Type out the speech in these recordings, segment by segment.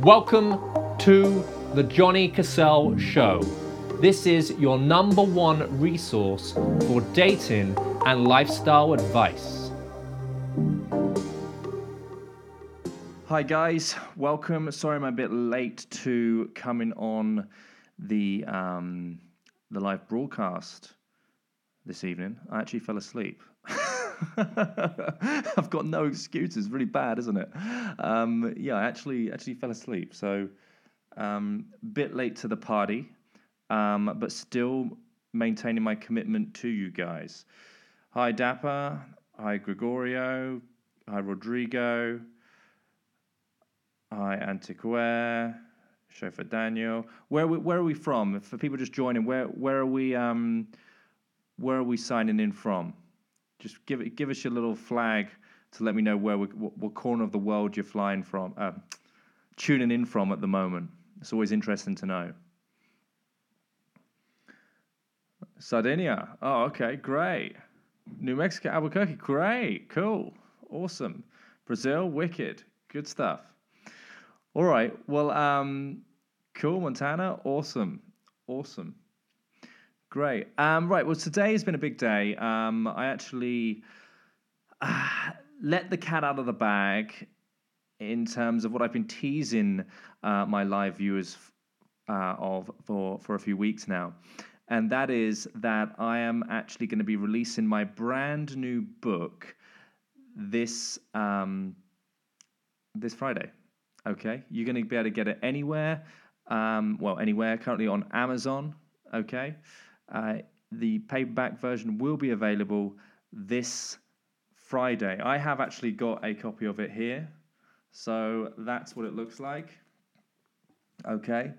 Welcome to the Johnny Cassell Show. This is your number one resource for dating and lifestyle advice. Hi guys, welcome. Sorry I'm a bit late to coming on the um, the live broadcast this evening. I actually fell asleep. I've got no excuses. Really bad, isn't it? Um, yeah, I actually actually fell asleep. So um, bit late to the party, um, but still maintaining my commitment to you guys. Hi Dapper. Hi Gregorio. Hi Rodrigo. Hi Antiquaire. Chauffeur Daniel. Where we, where are we from? For people just joining, where where are we um where are we signing in from? Just give give us your little flag to let me know where we, what, what corner of the world you're flying from, uh, tuning in from at the moment. It's always interesting to know. Sardinia. Oh, okay, great. New Mexico, Albuquerque, great, cool, awesome. Brazil, wicked, good stuff. All right, well, um, cool, Montana, awesome, awesome, great. Um, right, well, today has been a big day. Um, I actually uh, let the cat out of the bag in terms of what I've been teasing uh, my live viewers uh, of for for a few weeks now and that is that I am actually going to be releasing my brand new book this um, this Friday. Okay, you're going to be able to get it anywhere. Um, well, anywhere currently on Amazon. Okay, uh, the paperback version will be available this Friday. I have actually got a copy of it here, so that's what it looks like. Okay,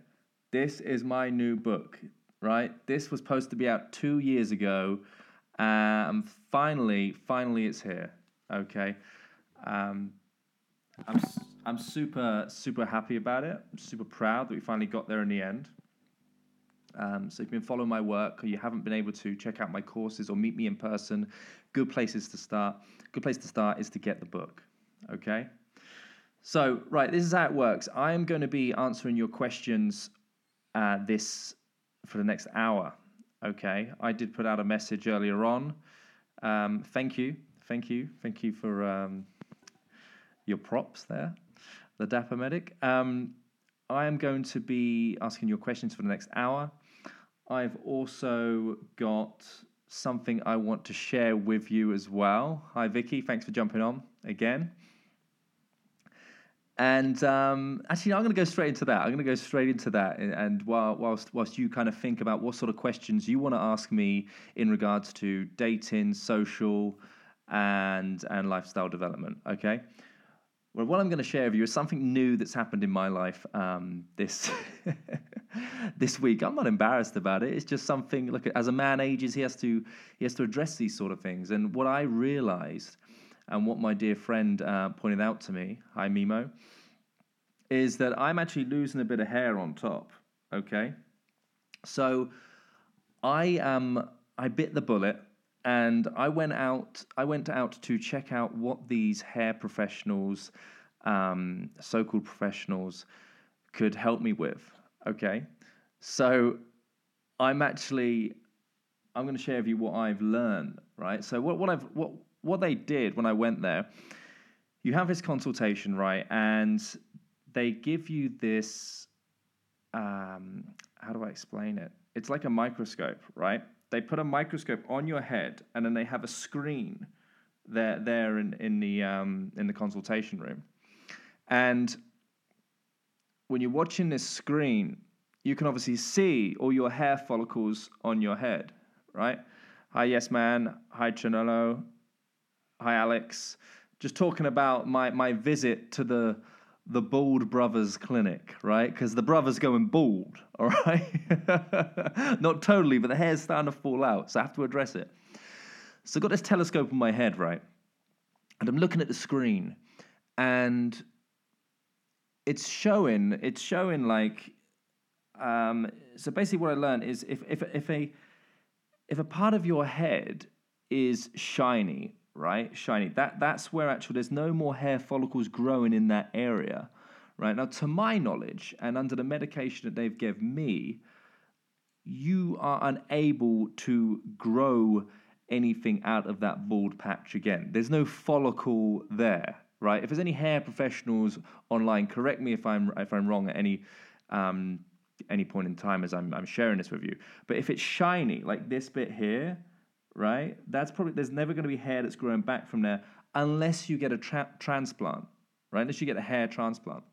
this is my new book right? This was supposed to be out two years ago, and finally, finally, it's here. Okay, um, I'm I'm super super happy about it. I'm super proud that we finally got there in the end. Um, so if you've been following my work or you haven't been able to check out my courses or meet me in person, good places to start. Good place to start is to get the book. Okay. So right, this is how it works. I am going to be answering your questions uh, this for the next hour. Okay, I did put out a message earlier on. Um, thank you, thank you, thank you for um, your props there, the Dapper Medic. Um, I am going to be asking your questions for the next hour. I've also got something I want to share with you as well. Hi, Vicky. Thanks for jumping on again. And um, actually, I'm going to go straight into that. I'm going to go straight into that. And, while, whilst, whilst you kind of think about what sort of questions you want to ask me in regards to dating, social, and, and lifestyle development, okay? Well, what I'm going to share with you is something new that's happened in my life um, this this week. I'm not embarrassed about it. It's just something. Look, as a man ages, he has to he has to address these sort of things. And what I realized and what my dear friend uh, pointed out to me, hi Mimo, is that I'm actually losing a bit of hair on top. Okay, so I um I bit the bullet and I went out I went out to check out what these hair professionals, um, so-called professionals, could help me with. Okay, so I'm actually I'm going to share with you what I've learned. Right, so what what I've what what they did when I went there, you have this consultation, right? And they give you this. Um, how do I explain it? It's like a microscope, right? They put a microscope on your head, and then they have a screen there there in in the um, in the consultation room, and when you're watching this screen, you can obviously see all your hair follicles on your head, right? Hi, yes, man. Hi, Chanello. Hi, Alex. Just talking about my, my visit to the the Bald Brothers Clinic, right? Because the brother's going bald, all right? Not totally, but the hair's starting to fall out, so I have to address it. So I've got this telescope in my head, right? And I'm looking at the screen, and it's showing, it's showing like, um, so basically what I learned is if, if, if, a, if a part of your head is shiny right? Shiny. That that's where actually there's no more hair follicles growing in that area, right? Now, to my knowledge, and under the medication that they've given me, you are unable to grow anything out of that bald patch again. There's no follicle there, right? If there's any hair professionals online, correct me if I'm if I'm wrong at any um, any point in time as I'm I'm sharing this with you. But if it's shiny, like this bit here, right? That's probably there's never going to be hair that's growing back from there unless you get a tra- transplant, right? Unless you get a hair transplant.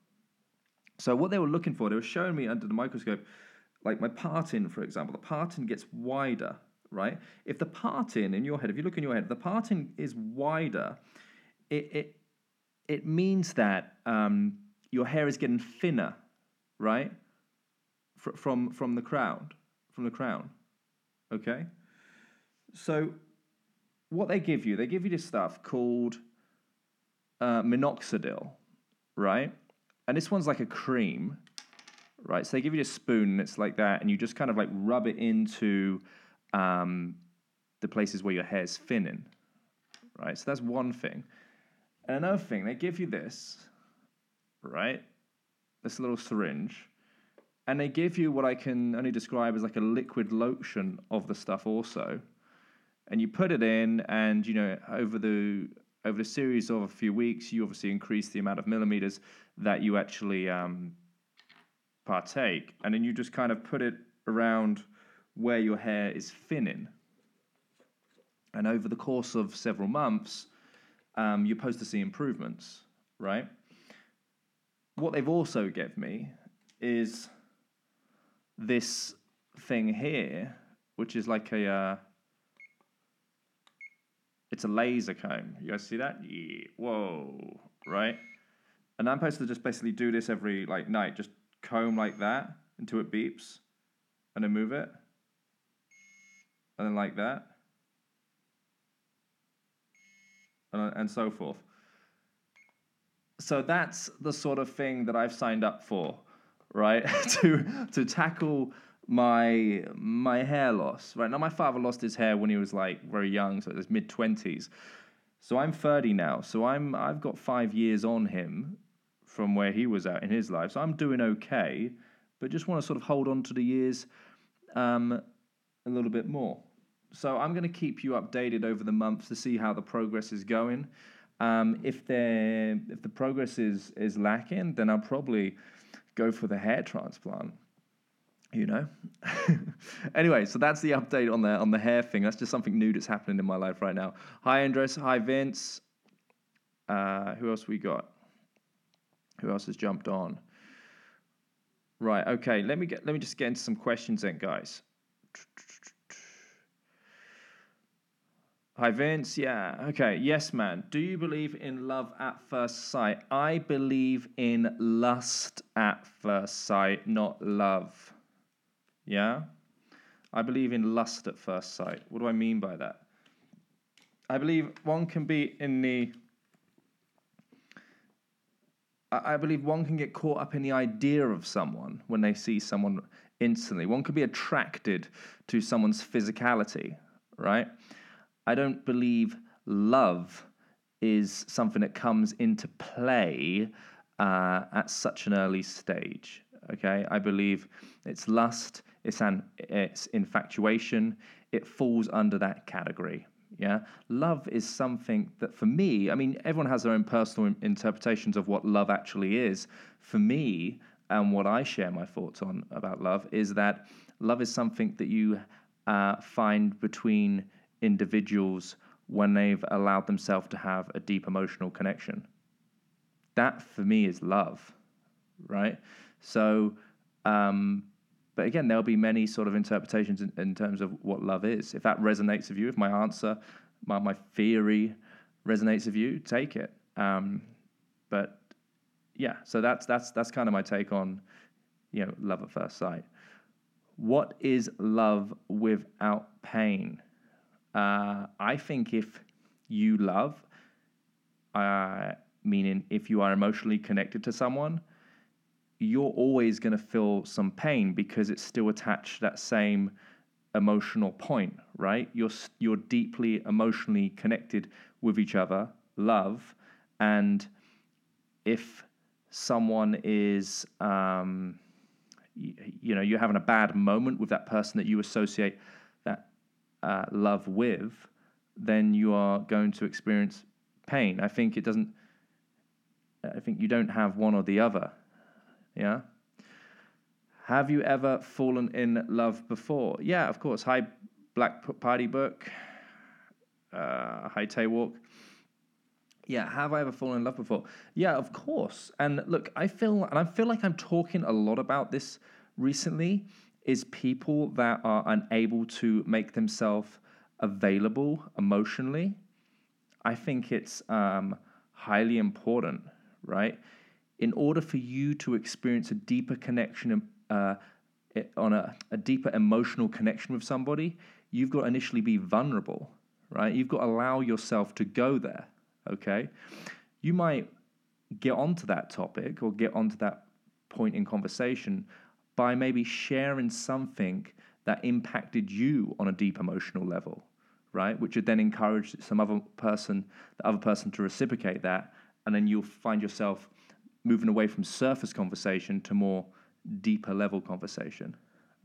So what they were looking for, they were showing me under the microscope, like my parting, for example, the parting gets wider, right? If the parting in your head, if you look in your head, the parting is wider, it it it means that um, your hair is getting thinner, right? Fr- from from the crown, from the crown, okay. So, what they give you, they give you this stuff called uh, minoxidil, right? And this one's like a cream, right? So they give you a spoon, and it's like that, and you just kind of like rub it into um, the places where your hair's thinning, right? So that's one thing. And another thing, they give you this, right? This little syringe, and they give you what I can only describe as like a liquid lotion of the stuff also and you put it in, and you know over the over the series of a few weeks, you obviously increase the amount of millimeters that you actually um, partake, and then you just kind of put it around where your hair is thinning. And over the course of several months, um, you're supposed to see improvements, right? What they've also given me is this thing here, which is like a uh, it's a laser comb. You guys see that? Yeah. Whoa. Right? And I'm supposed to just basically do this every like night. Just comb like that until it beeps. And then move it. And then like that. And, uh, and so forth. So that's the sort of thing that I've signed up for, right? to to tackle my my hair loss. Right now, my father lost his hair when he was like very young, so it was mid twenties. So I'm 30 now. So I'm I've got five years on him from where he was at in his life. So I'm doing okay, but just want to sort of hold on to the years um, a little bit more. So I'm going to keep you updated over the months to see how the progress is going. Um, if there if the progress is is lacking, then I'll probably go for the hair transplant you know. anyway, so that's the update on the on the hair thing. That's just something new that's happening in my life right now. Hi Andres, hi Vince. Uh, who else we got? Who else has jumped on? Right. Okay. Let me get. Let me just get into some questions then, guys. Hi Vince. Yeah. Okay. Yes, man. Do you believe in love at first sight? I believe in lust at first sight, not love. Yeah? I believe in lust at first sight. What do I mean by that? I believe one can be in the. I believe one can get caught up in the idea of someone when they see someone instantly. One can be attracted to someone's physicality, right? I don't believe love is something that comes into play uh, at such an early stage. Okay, I believe it's lust, it's an it's infatuation. It falls under that category. Yeah, love is something that for me, I mean, everyone has their own personal interpretations of what love actually is. For me, and what I share my thoughts on about love is that love is something that you uh, find between individuals when they've allowed themselves to have a deep emotional connection. That for me is love, right? So, um, but again, there'll be many sort of interpretations in, in, terms of what love is. If that resonates with you, if my answer, my, my theory resonates with you, take it. Um, but yeah, so that's that's that's kind of my take on you know love at first sight. What is love without pain? Uh, I think if you love, uh, meaning if you are emotionally connected to someone, you're always going to feel some pain because it's still attached to that same emotional point, right? You're you're deeply emotionally connected with each other, love, and if someone is, um, you, you know, you're having a bad moment with that person that you associate that uh, love with, then you are going to experience pain. I think it doesn't. I think you don't have one or the other. Yeah. Have you ever fallen in love before? Yeah, of course. Hi, Black Party Book. Uh, hi, Tay Walk. Yeah, have I ever fallen in love before? Yeah, of course. And look, I feel and I feel like I'm talking a lot about this recently is people that are unable to make themselves available emotionally. I think it's um, highly important, right? In order for you to experience a deeper connection uh, on a, a deeper emotional connection with somebody, you've got to initially be vulnerable, right? You've got to allow yourself to go there okay? You might get onto that topic or get onto that point in conversation by maybe sharing something that impacted you on a deep emotional level, right? Which would then encourage some other person, the other person to reciprocate that, and then you'll find yourself moving away from surface conversation to more deeper level conversation.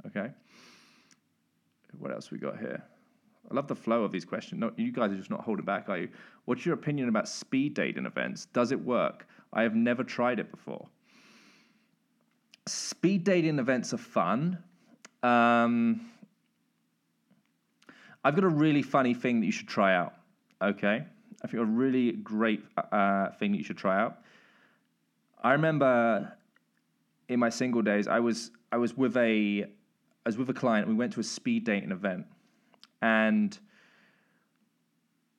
Okay. What else we got here? I love the flow of these questions. No, you guys are just not holding back, are you? What's your opinion about speed dating events? Does it work? I have never tried it before. Speed dating events are fun. Um, I've got a really funny thing that you should try out. Okay, I think a really great uh, thing that you should try out. I remember in my single days, I was I was with a I was with a client. We went to a speed dating event and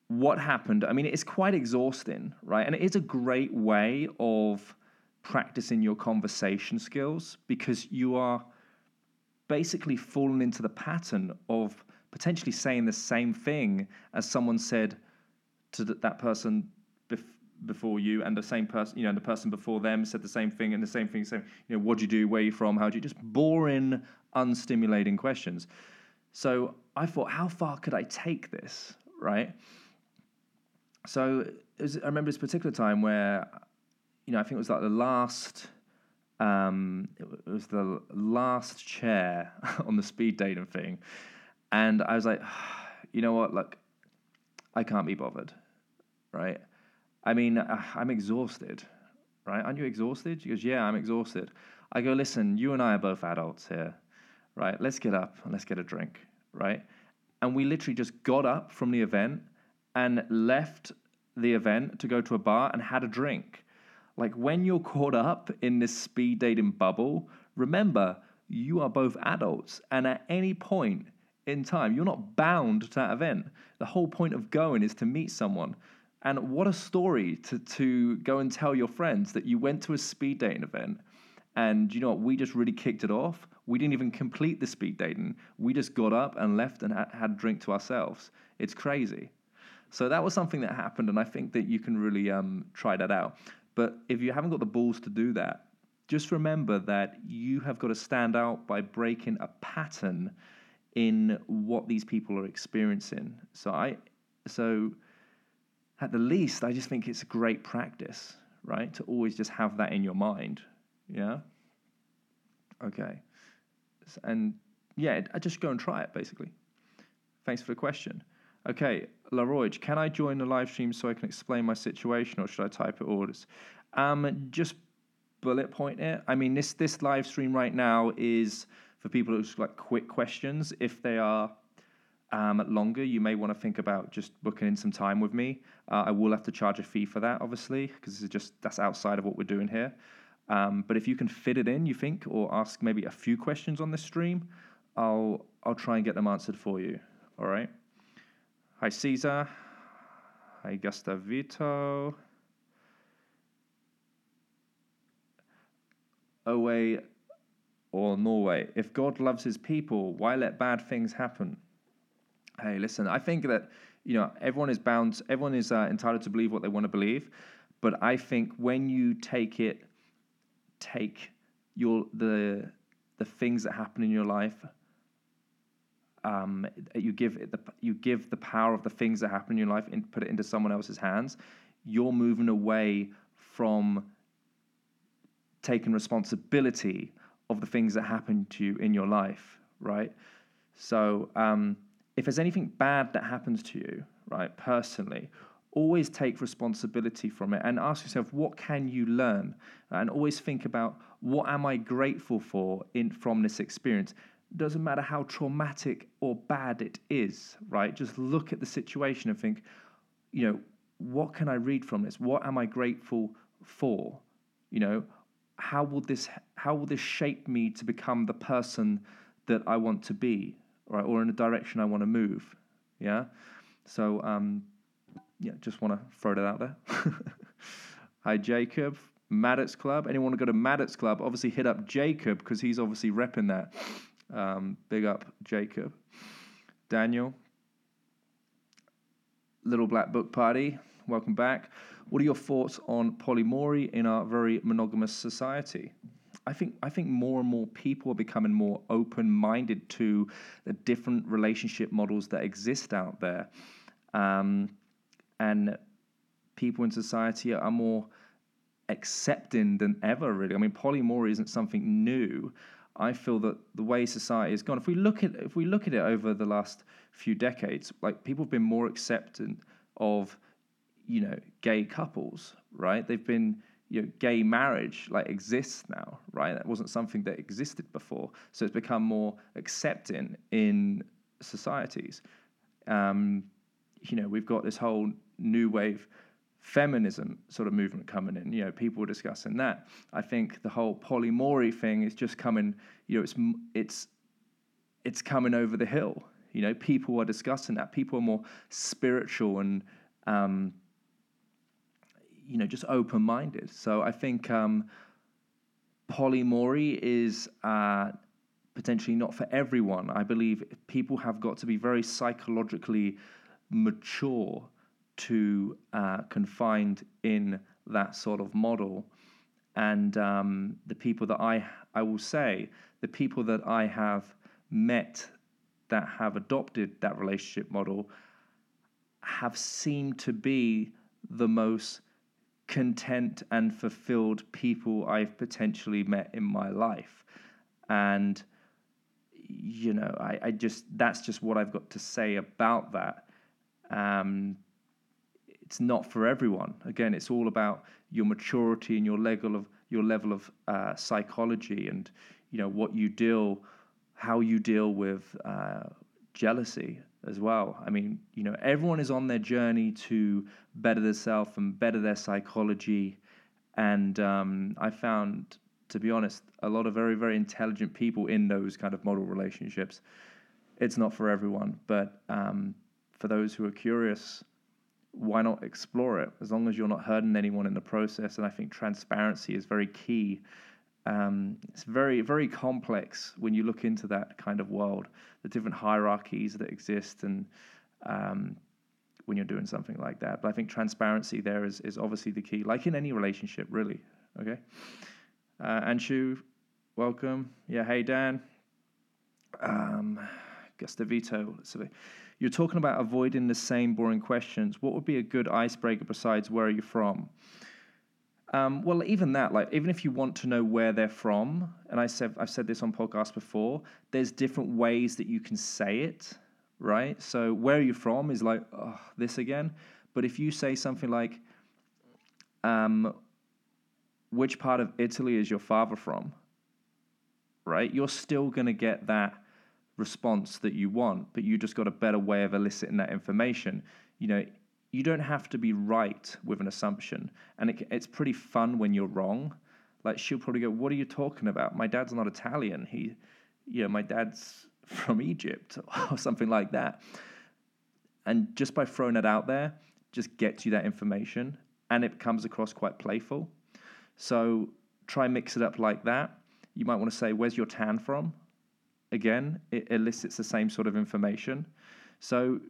what happened, I mean, it's quite exhausting, right? And it is a great way of practicing your conversation skills because you are basically falling into the pattern of potentially saying the same thing as someone said to that person bef- before you and the same person you know and the person before them said the same thing and the same thing same you know what do you do where are you from how do you just boring unstimulating questions so I thought, how far could I take this, right? So was, I remember this particular time where, you know, I think it was like the last, um, it was the last chair on the speed dating thing, and I was like, you know what, look, I can't be bothered, right? I mean, uh, I'm exhausted, right? Aren't you exhausted? She goes, yeah, I'm exhausted. I go, listen, you and I are both adults here, right? Let's get up and let's get a drink right? And we literally just got up from the event and left the event to go to a bar and had a drink. Like when you're caught up in this speed dating bubble, remember you are both adults, and at any point in time, you're not bound to that event. The whole point of going is to meet someone. And what a story to, to go and tell your friends that you went to a speed dating event and you know what? We just really kicked it off. We didn't even complete the speed dating. We just got up and left and ha- had a drink to ourselves. It's crazy. So that was something that happened, and I think that you can really um, try that out. But if you haven't got the balls to do that, just remember that you have got to stand out by breaking a pattern in what these people are experiencing. So I, so at the least, I just think it's a great practice, right? To always just have that in your mind yeah. Okay. And yeah, just go and try it basically. Thanks for the question. Okay, Laroy, can I join the live stream so I can explain my situation, or should I type it orders? Um, just bullet point it. I mean, this this live stream right now is for people who like quick questions. If they are um, longer, you may want to think about just booking in some time with me. Uh, I will have to charge a fee for that, obviously, because it's just that's outside of what we're doing here. Um, but if you can fit it in, you think, or ask maybe a few questions on the stream, I'll I'll try and get them answered for you. All right. Hi Caesar. Hi Gustavito. Away or Norway. If God loves his people, why let bad things happen? Hey, listen, I think that you know everyone is bound, everyone is uh, entitled to believe what they want to believe, but I think when you take it take your the the things that happen in your life um, you give it the you give the power of the things that happen in your life and put it into someone else's hands you're moving away from taking responsibility of the things that happen to you in your life, right? So, um, if there's anything bad that happens to you, right, personally, always take responsibility from it and ask yourself, what can you learn? And always think about what am I grateful for in from this experience. Doesn't matter how traumatic or bad it is, right? Just look at the situation and think, you know, what can I read from this? What am I grateful for? You know, how will this how will this shape me to become the person that I want to be, right, or in the direction I want to move? Yeah. So um, yeah, just want to throw that out there. Hi, Jacob. Maddox Club. Anyone want to go to Maddox Club? Obviously, hit up Jacob because he's obviously repping that. Um, big up, Jacob. Daniel. Little Black Book Party. Welcome back. What are your thoughts on polyamory in our very monogamous society? I think I think more and more people are becoming more open-minded to the different relationship models that exist out there, um, and people in society are more accepting than ever. Really, I mean, polyamory isn't something new. I feel that the way society has gone, if we look at if we look at it over the last few decades, like people have been more accepting of, you know, gay couples, right? They've been you know, gay marriage like exists now, right? That wasn't something that existed before, so it's become more accepting in societies. Um, you know, we've got this whole new wave feminism sort of movement coming in. You know, people were discussing that. I think the whole polyamory thing is just coming. You know, it's it's it's coming over the hill. You know, people are discussing that. People are more spiritual and um, you know just open minded. So I think um, polyamory is. Uh, potentially not for everyone. I believe people have got to be very psychologically mature to uh, confined in that sort of model. And um, the people that I, I will say, the people that I have met that have adopted that relationship model have seemed to be the most content and fulfilled people I've potentially met in my life. And, you know, I, I just, that's just what I've got to say about that. Um, it's not for everyone. Again, it's all about your maturity and your level of your level of uh, psychology and you know what you deal, how you deal with uh, jealousy as well. I mean, you know, everyone is on their journey to better themselves and better their psychology. And um, I found, to be honest, a lot of very, very intelligent people in those kind of model relationships. It's not for everyone, but um, for those who are curious, why not explore it as long as you're not hurting anyone in the process? And I think transparency is very key. Um, it's very, very complex when you look into that kind of world, the different hierarchies that exist, and um, when you're doing something like that. But I think transparency there is, is obviously the key, like in any relationship, really. Okay. Uh, Anshu, welcome. Yeah, hey, Dan. Um, Gustavito. You're talking about avoiding the same boring questions. What would be a good icebreaker besides where are you from? Um, well, even that, like, even if you want to know where they're from, and I said I've said this on podcasts before, there's different ways that you can say it, right? So where are you from is like oh, this again, but if you say something like, um, which part of Italy is your father from? Right, you're still gonna get that response that you want, but you just got a better way of eliciting that information. You know, you don't have to be right with an assumption, and it, it's pretty fun when you're wrong. Like she'll probably go, "What are you talking about? My dad's not Italian. He, you know, my dad's from Egypt or something like that." And just by throwing it out there, just gets you that information, and it comes across quite playful. So try mix it up like that. You might want to say, "Where's your tan from?" again, it elicits the same sort of information. So,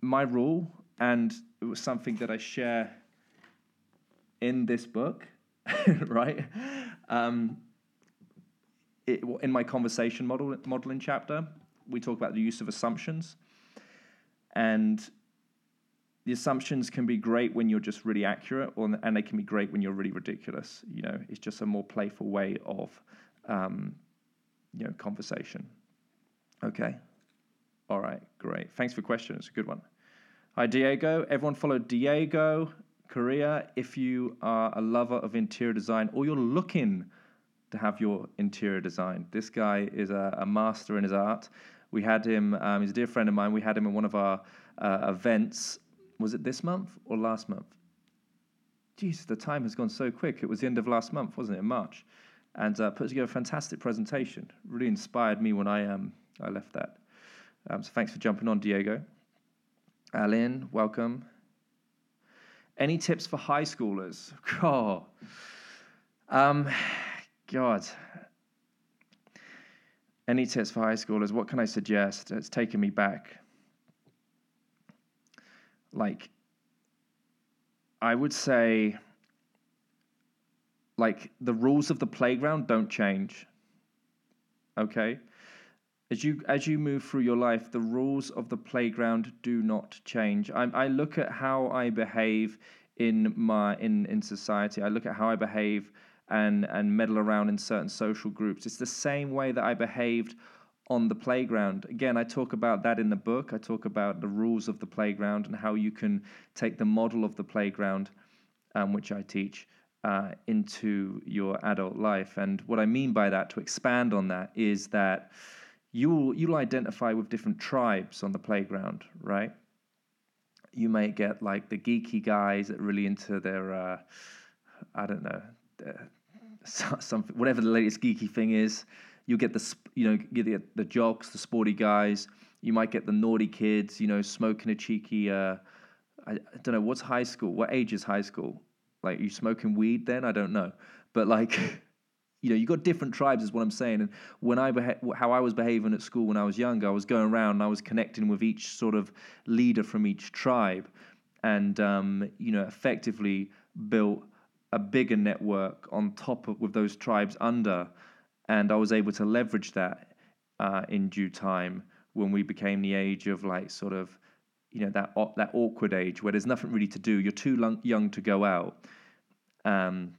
my rule, and it was something that I share in this book, right? Um, it, in my conversation model modeling chapter, we talk about the use of assumptions, and the assumptions can be great when you're just really accurate, or, and they can be great when you're really ridiculous. You know, it's just a more playful way of, um, you know, conversation. Okay. All right. Great. Thanks for question. It's a good one. Hi, Diego. Everyone follow Diego Korea if you are a lover of interior design or you're looking to have your interior design. This guy is a, a master in his art. We had him, um, he's a dear friend of mine. We had him in one of our uh, events. Was it this month or last month? Jeez, the time has gone so quick. It was the end of last month, wasn't it, in March? And uh, put together a fantastic presentation. Really inspired me when I um, I left that. Um, so thanks for jumping on, Diego. Alan, welcome. Any tips for high schoolers? Oh, um, God. Any tips for high schoolers? What can I suggest? It's taken me back. Like, I would say, like, the rules of the playground don't change. Okay? As you as you move through your life, the rules of the playground do not change. I, I look at how I behave in my in in society. I look at how I behave and and meddle around in certain social groups. It's the same way that I behaved on the playground. Again, I talk about that in the book. I talk about the rules of the playground and how you can take the model of the playground, um, which I teach, uh, into your adult life. And what I mean by that, to expand on that, is that you'll you'll identify with different tribes on the playground, right? You may get like the geeky guys that are really into their, uh, I don't know, whatever the latest geeky thing is. You get the you know you get the jocks, the sporty guys. You might get the naughty kids, you know, smoking a cheeky. Uh, I, I don't know what's high school. What age is high school? Like you smoking weed then? I don't know, but like. you know, you got different tribes, is what I'm saying. And when I beha- how I was behaving at school when I was younger, I was going around and I was connecting with each sort of leader from each tribe, and um, you know, effectively built a bigger network on top of with those tribes under, and I was able to leverage that uh, in due time when we became the age of like sort of, you know, that that awkward age where there's nothing really to do. You're too young to go out. Um,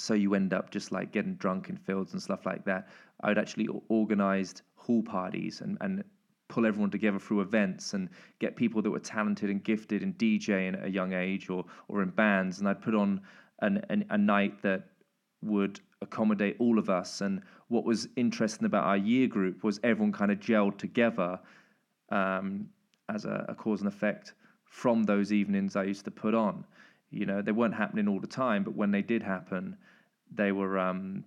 so you end up just like getting drunk in fields and stuff like that. I'd actually organized hall parties and, and pull everyone together through events and get people that were talented and gifted in DJing at a young age or or in bands. And I'd put on an, an, a night that would accommodate all of us. And what was interesting about our year group was everyone kind of gelled together um, as a, a cause and effect from those evenings I used to put on. You know, they weren't happening all the time, but when they did happen, they were, um,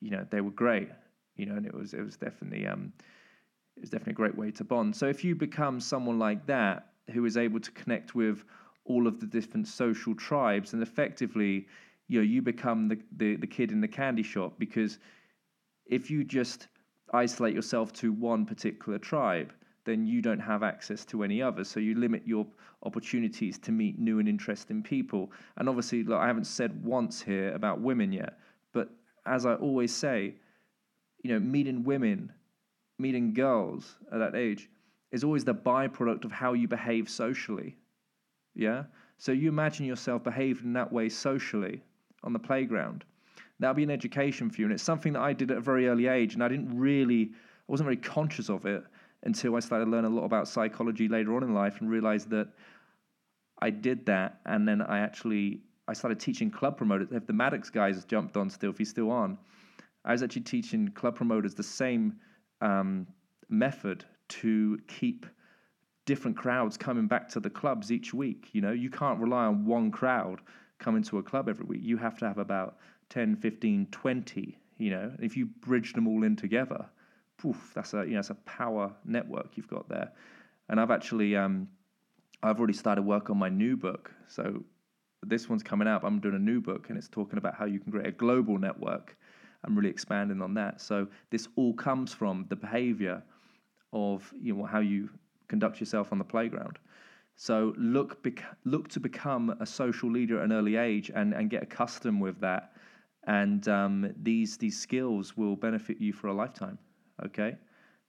you know, they were great. You know, and it was it was definitely um, it was definitely a great way to bond. So if you become someone like that who is able to connect with all of the different social tribes, and effectively, you know, you become the, the, the kid in the candy shop because if you just isolate yourself to one particular tribe, then you don't have access to any others. So you limit your opportunities to meet new and interesting people. And obviously, look, I haven't said once here about women yet, but as I always say, you know, meeting women, meeting girls at that age is always the byproduct of how you behave socially. Yeah? So you imagine yourself behaving in that way socially on the playground. That'll be an education for you. And it's something that I did at a very early age, and I didn't really, I wasn't very conscious of it until I started learning a lot about psychology later on in life and realized that I did that. And then I actually, I started teaching club promoters. If the Maddox guys jumped on still, if he's still on, I was actually teaching club promoters the same um, method to keep different crowds coming back to the clubs each week. You know, you can't rely on one crowd coming to a club every week. You have to have about 10, 15, 20, you know, if you bridge them all in together, poof, that's a, you know, it's a power network you've got there. And I've actually, um, I've already started work on my new book. So this one's coming out. I'm doing a new book and it's talking about how you can create a global network. I'm really expanding on that. So this all comes from the behavior of you know how you conduct yourself on the playground. So look bec- look to become a social leader at an early age and, and get accustomed with that. And um, these these skills will benefit you for a lifetime. Okay.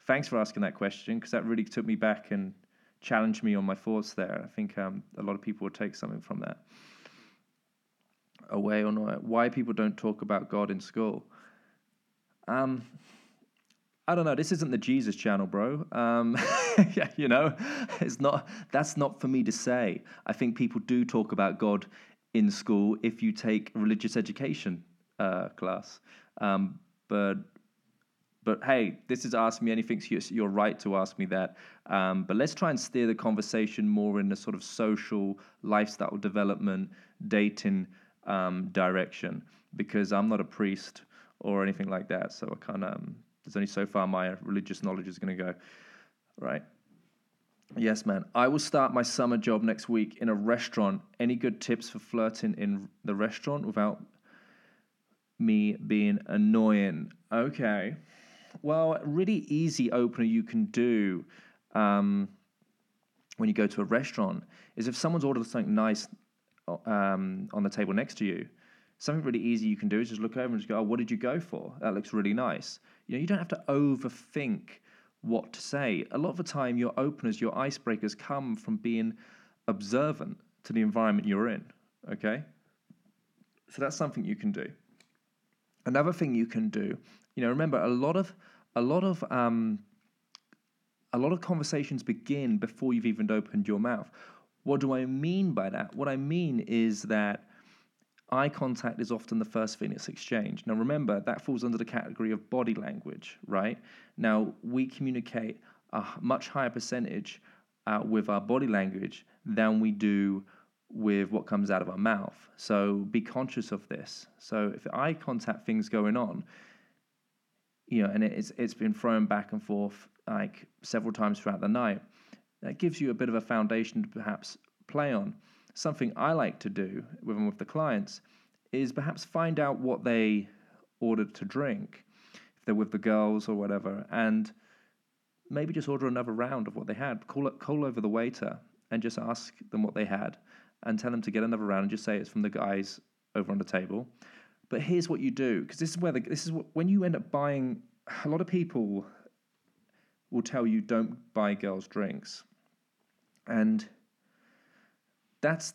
Thanks for asking that question because that really took me back and challenged me on my thoughts there. I think um, a lot of people would take something from that away or not. Why people don't talk about God in school? Um, I don't know. This isn't the Jesus channel, bro. Um, you know, it's not. That's not for me to say. I think people do talk about God in school if you take religious education uh, class. Um, but but hey, this is Ask Me Anything. So you're right to ask me that. Um, but let's try and steer the conversation more in a sort of social, lifestyle development, dating um, direction because I'm not a priest or anything like that. So I can't. Um, there's only so far my religious knowledge is going to go. Right. Yes, man. I will start my summer job next week in a restaurant. Any good tips for flirting in the restaurant without me being annoying? Okay. Well, really easy opener you can do um, when you go to a restaurant is if someone's ordered something nice um, on the table next to you, something really easy you can do is just look over and just go, "Oh, what did you go for? That looks really nice." You know, you don't have to overthink what to say. A lot of the time, your openers, your icebreakers come from being observant to the environment you're in. Okay, so that's something you can do. Another thing you can do, you know, remember a lot of a lot of um, a lot of conversations begin before you've even opened your mouth. What do I mean by that? What I mean is that eye contact is often the first thing that's exchanged. Now, remember, that falls under the category of body language, right? Now, we communicate a much higher percentage uh, with our body language than we do with what comes out of our mouth. So be conscious of this. So if eye contact things going on, you know, and it's it's been thrown back and forth like several times throughout the night that gives you a bit of a foundation to perhaps play on. Something I like to do with with the clients is perhaps find out what they ordered to drink, if they're with the girls or whatever, and maybe just order another round of what they had. Call it, call over the waiter and just ask them what they had, and tell them to get another round and just say it's from the guys over on the table. But here's what you do because this is where the, this is what, when you end up buying. A lot of people will tell you don't buy girls drinks and that's,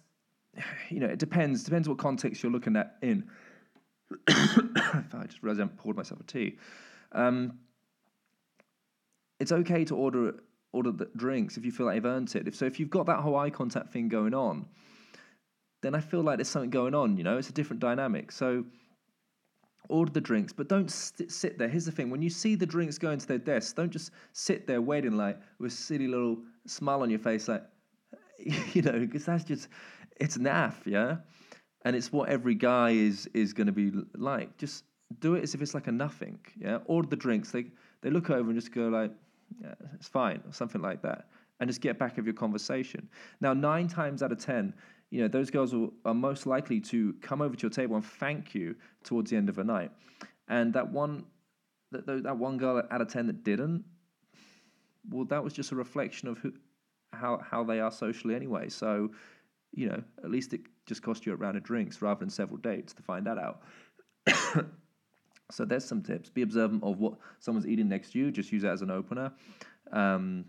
you know, it depends. Depends what context you're looking at in. I just realized I poured myself a tea. Um, it's okay to order order the drinks if you feel like you've earned it. If so, if you've got that whole eye contact thing going on, then I feel like there's something going on. You know, it's a different dynamic. So order the drinks, but don't st- sit there. Here's the thing: when you see the drinks going to their desks, don't just sit there waiting like with a silly little smile on your face, like you know, because that's just it's naff, yeah. And it's what every guy is is going to be like. Just do it as if it's like a nothing, yeah. Order the drinks. They they look over and just go like, yeah, it's fine, or something like that, and just get back of your conversation. Now, nine times out of ten, you know, those girls will, are most likely to come over to your table and thank you towards the end of the night. And that one, that, that one girl out of 10 that didn't, well, that was just a reflection of who, how, how they are socially anyway. So, you know, at least it just cost you a round of drinks rather than several dates to find that out. so there's some tips. Be observant of what someone's eating next to you. Just use that as an opener. Um,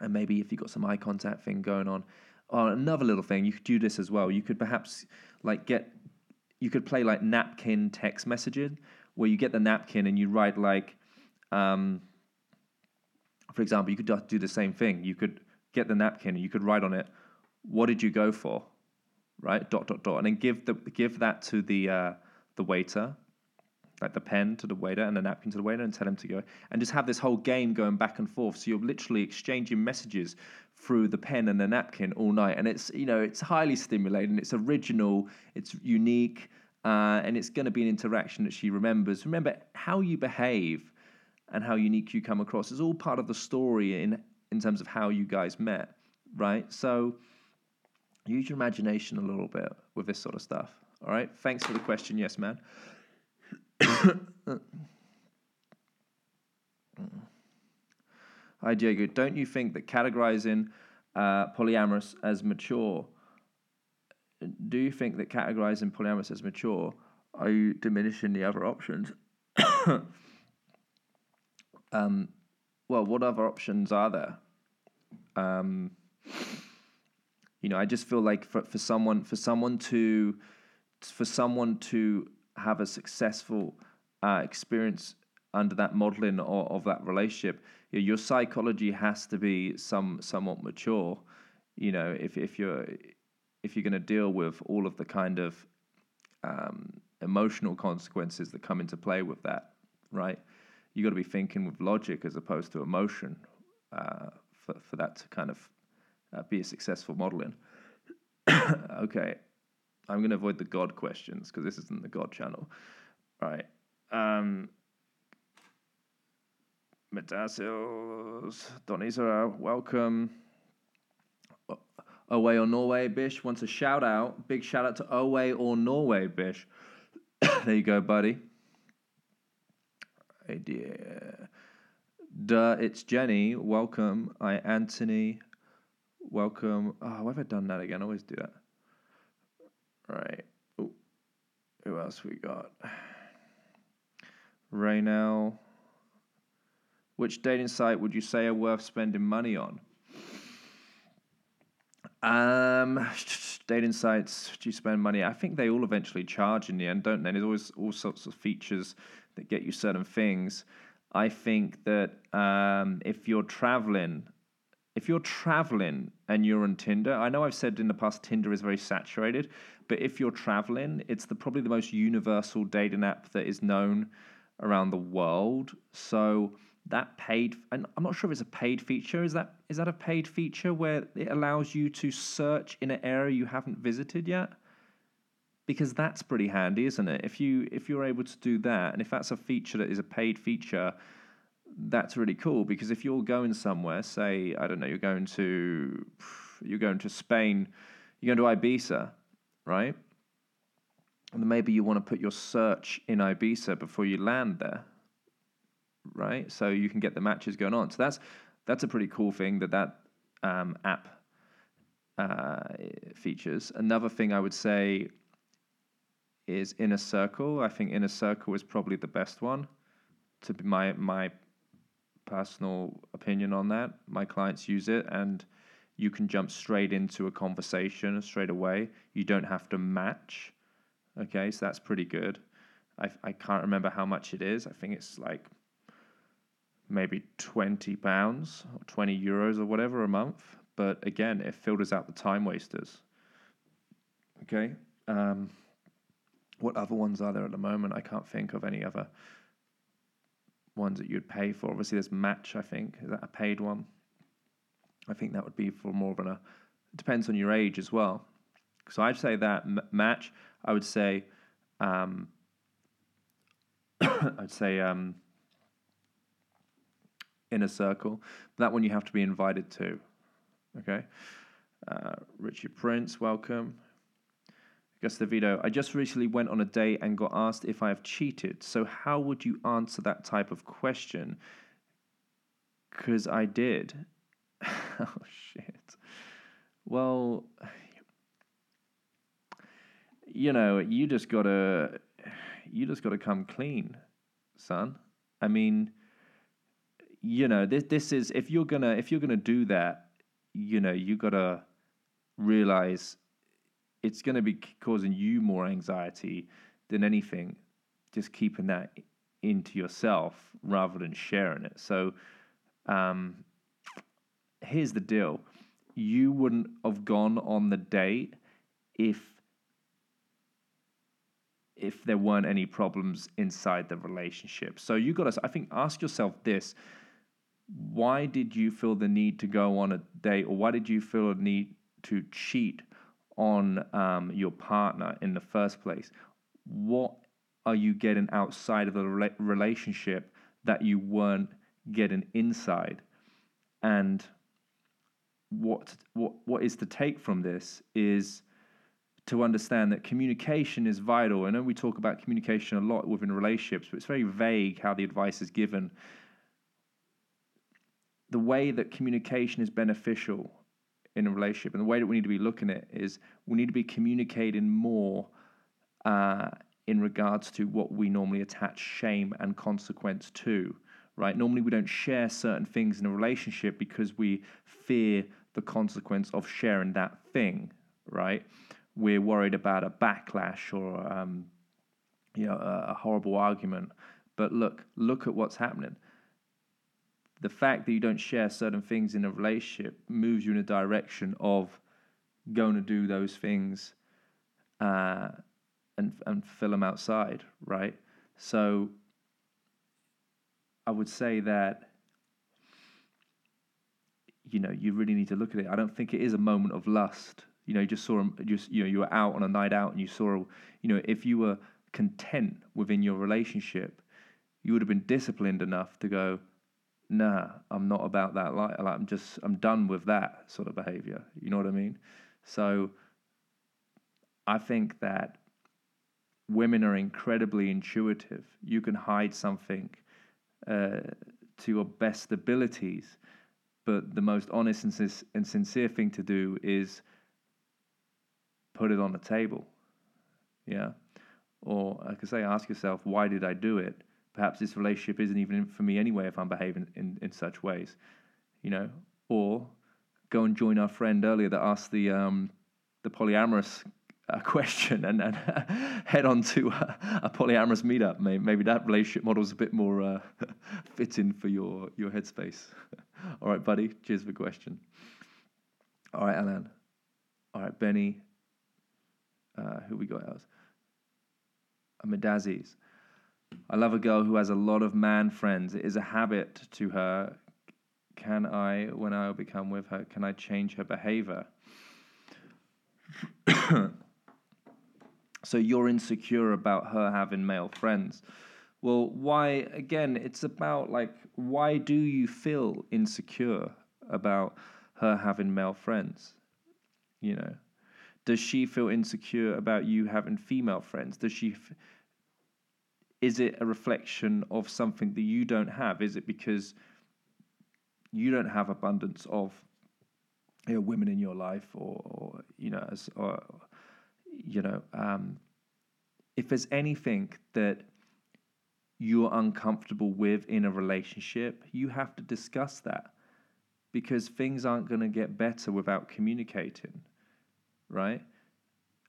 and maybe if you've got some eye contact thing going on, or another little thing, you could do this as well. You could perhaps like get, you could play like napkin text messaging, where you get the napkin and you write like, um, for example, you could do the same thing. You could get the napkin and you could write on it, "What did you go for?" Right, dot dot dot, and then give the give that to the uh, the waiter, like the pen to the waiter and the napkin to the waiter, and tell him to go, and just have this whole game going back and forth. So you're literally exchanging messages through the pen and the napkin all night, and it's you know it's highly stimulating. It's original. It's unique. Uh, and it's going to be an interaction that she remembers. Remember how you behave and how unique you come across is all part of the story in in terms of how you guys met, right? So use your imagination a little bit with this sort of stuff. All right. Thanks for the question. Yes, man. Hi, Diego. Don't you think that categorizing uh, polyamorous as mature, do you think that categorizing polyamorous as mature, are you diminishing the other options? um, well, what other options are there? Um, you know, I just feel like for, for someone for someone to for someone to have a successful uh, experience under that modeling of, of that relationship, your psychology has to be some somewhat mature. You know, if if you're if you're going to deal with all of the kind of um, emotional consequences that come into play with that, right? You got to be thinking with logic as opposed to emotion uh, for for that to kind of uh, be a successful model in. okay, I'm going to avoid the God questions because this isn't the God channel. Right. Um, Metasios, Donisa, welcome. Away or Norway, Bish wants a shout out. Big shout out to Away or Norway, Bish. there you go, buddy. Dear. Duh, it's Jenny. Welcome. I Anthony. Welcome. Oh, why have I done that again? I always do that. Right. Ooh. Who else we got? Raynell. Which dating site would you say are worth spending money on? Um, dating sites. Do you spend money? I think they all eventually charge in the end, don't they? There's always all sorts of features that get you certain things. I think that um, if you're traveling, if you're traveling and you're on Tinder, I know I've said in the past Tinder is very saturated, but if you're traveling, it's the probably the most universal dating app that is known around the world. So that paid and I'm not sure if it's a paid feature. Is that is that a paid feature where it allows you to search in an area you haven't visited yet? Because that's pretty handy, isn't it? If you if you're able to do that, and if that's a feature that is a paid feature, that's really cool. Because if you're going somewhere, say I don't know, you're going to you're going to Spain, you're going to Ibiza, right? And maybe you want to put your search in Ibiza before you land there right? So you can get the matches going on. So that's that's a pretty cool thing that that um, app uh, features. Another thing I would say is Inner Circle. I think Inner Circle is probably the best one. To be my my personal opinion on that, my clients use it and you can jump straight into a conversation straight away. You don't have to match. Okay, so that's pretty good. I, I can't remember how much it is. I think it's like maybe 20 pounds or 20 euros or whatever a month. But again, it filters out the time wasters. Okay. Um, what other ones are there at the moment? I can't think of any other ones that you'd pay for. Obviously, there's Match, I think. Is that a paid one? I think that would be for more of an. Uh, depends on your age as well. So I'd say that m- Match, I would say. Um, I'd say. Um, inner circle. That one you have to be invited to. Okay. Uh, Richard Prince, welcome. Augusta Vito, I just recently went on a date and got asked if I have cheated. So, how would you answer that type of question? Because I did. oh, shit. Well, you know, you just gotta, you just gotta come clean, son. I mean, you know this this is if you're gonna if you're gonna do that you know you gotta realize it's gonna be causing you more anxiety than anything just keeping that into yourself rather than sharing it. So um, here's the deal. You wouldn't have gone on the date if if there weren't any problems inside the relationship. So you got to i think ask yourself this why did you feel the need to go on a date or why did you feel a need to cheat on um, your partner in the first place? What are you getting outside of the rela- relationship that you weren't getting inside? And what what what is the take from this is to understand that communication is vital. I know we talk about communication a lot within relationships, but it's very vague how the advice is given the way that communication is beneficial in a relationship and the way that we need to be looking at it is we need to be communicating more uh, in regards to what we normally attach shame and consequence to right? Normally, we don't share certain things in a relationship because we fear the consequence of sharing that thing, right? We're worried about a backlash or, um, you know, a, a horrible argument. But look, look at what's happening. The fact that you don't share certain things in a relationship moves you in a direction of going to do those things uh, and and fill them outside, right? So I would say that you know you really need to look at it. I don't think it is a moment of lust. You know, you just saw just you know you were out on a night out and you saw you know if you were content within your relationship, you would have been disciplined enough to go, nah, I'm not about that. Like, I'm just I'm done with that sort of behavior. You know what I mean? So I think that women are incredibly intuitive. You can hide something uh, to your best abilities, but the most honest and, sincere thing to do is put it on the table. Yeah. Or, like I say, ask yourself, why did I do it? Perhaps this relationship isn't even for me anyway if I'm behaving in, in such ways, you know? Or go and join our friend earlier that asked the, um, the polyamorous a question and, and head on to a, a, polyamorous meetup. Maybe, maybe that relationship model is a bit more uh, fitting for your, your headspace. All right, buddy. Cheers for the question. All right, Alan. All right, Benny. Uh, who we got else? Amidazis. I love a girl who has a lot of man friends. It is a habit to her. Can I, when I become with her, can I change her behavior? So you're insecure about her having male friends. Well, why, again, it's about like, why do you feel insecure about her having male friends? You know, does she feel insecure about you having female friends? Does she, f- is it a reflection of something that you don't have? Is it because you don't have abundance of you know, women in your life or, or you know, as, or, you know, um, if there's anything that you're uncomfortable with in a relationship, you have to discuss that because things aren't going to get better without communicating, right?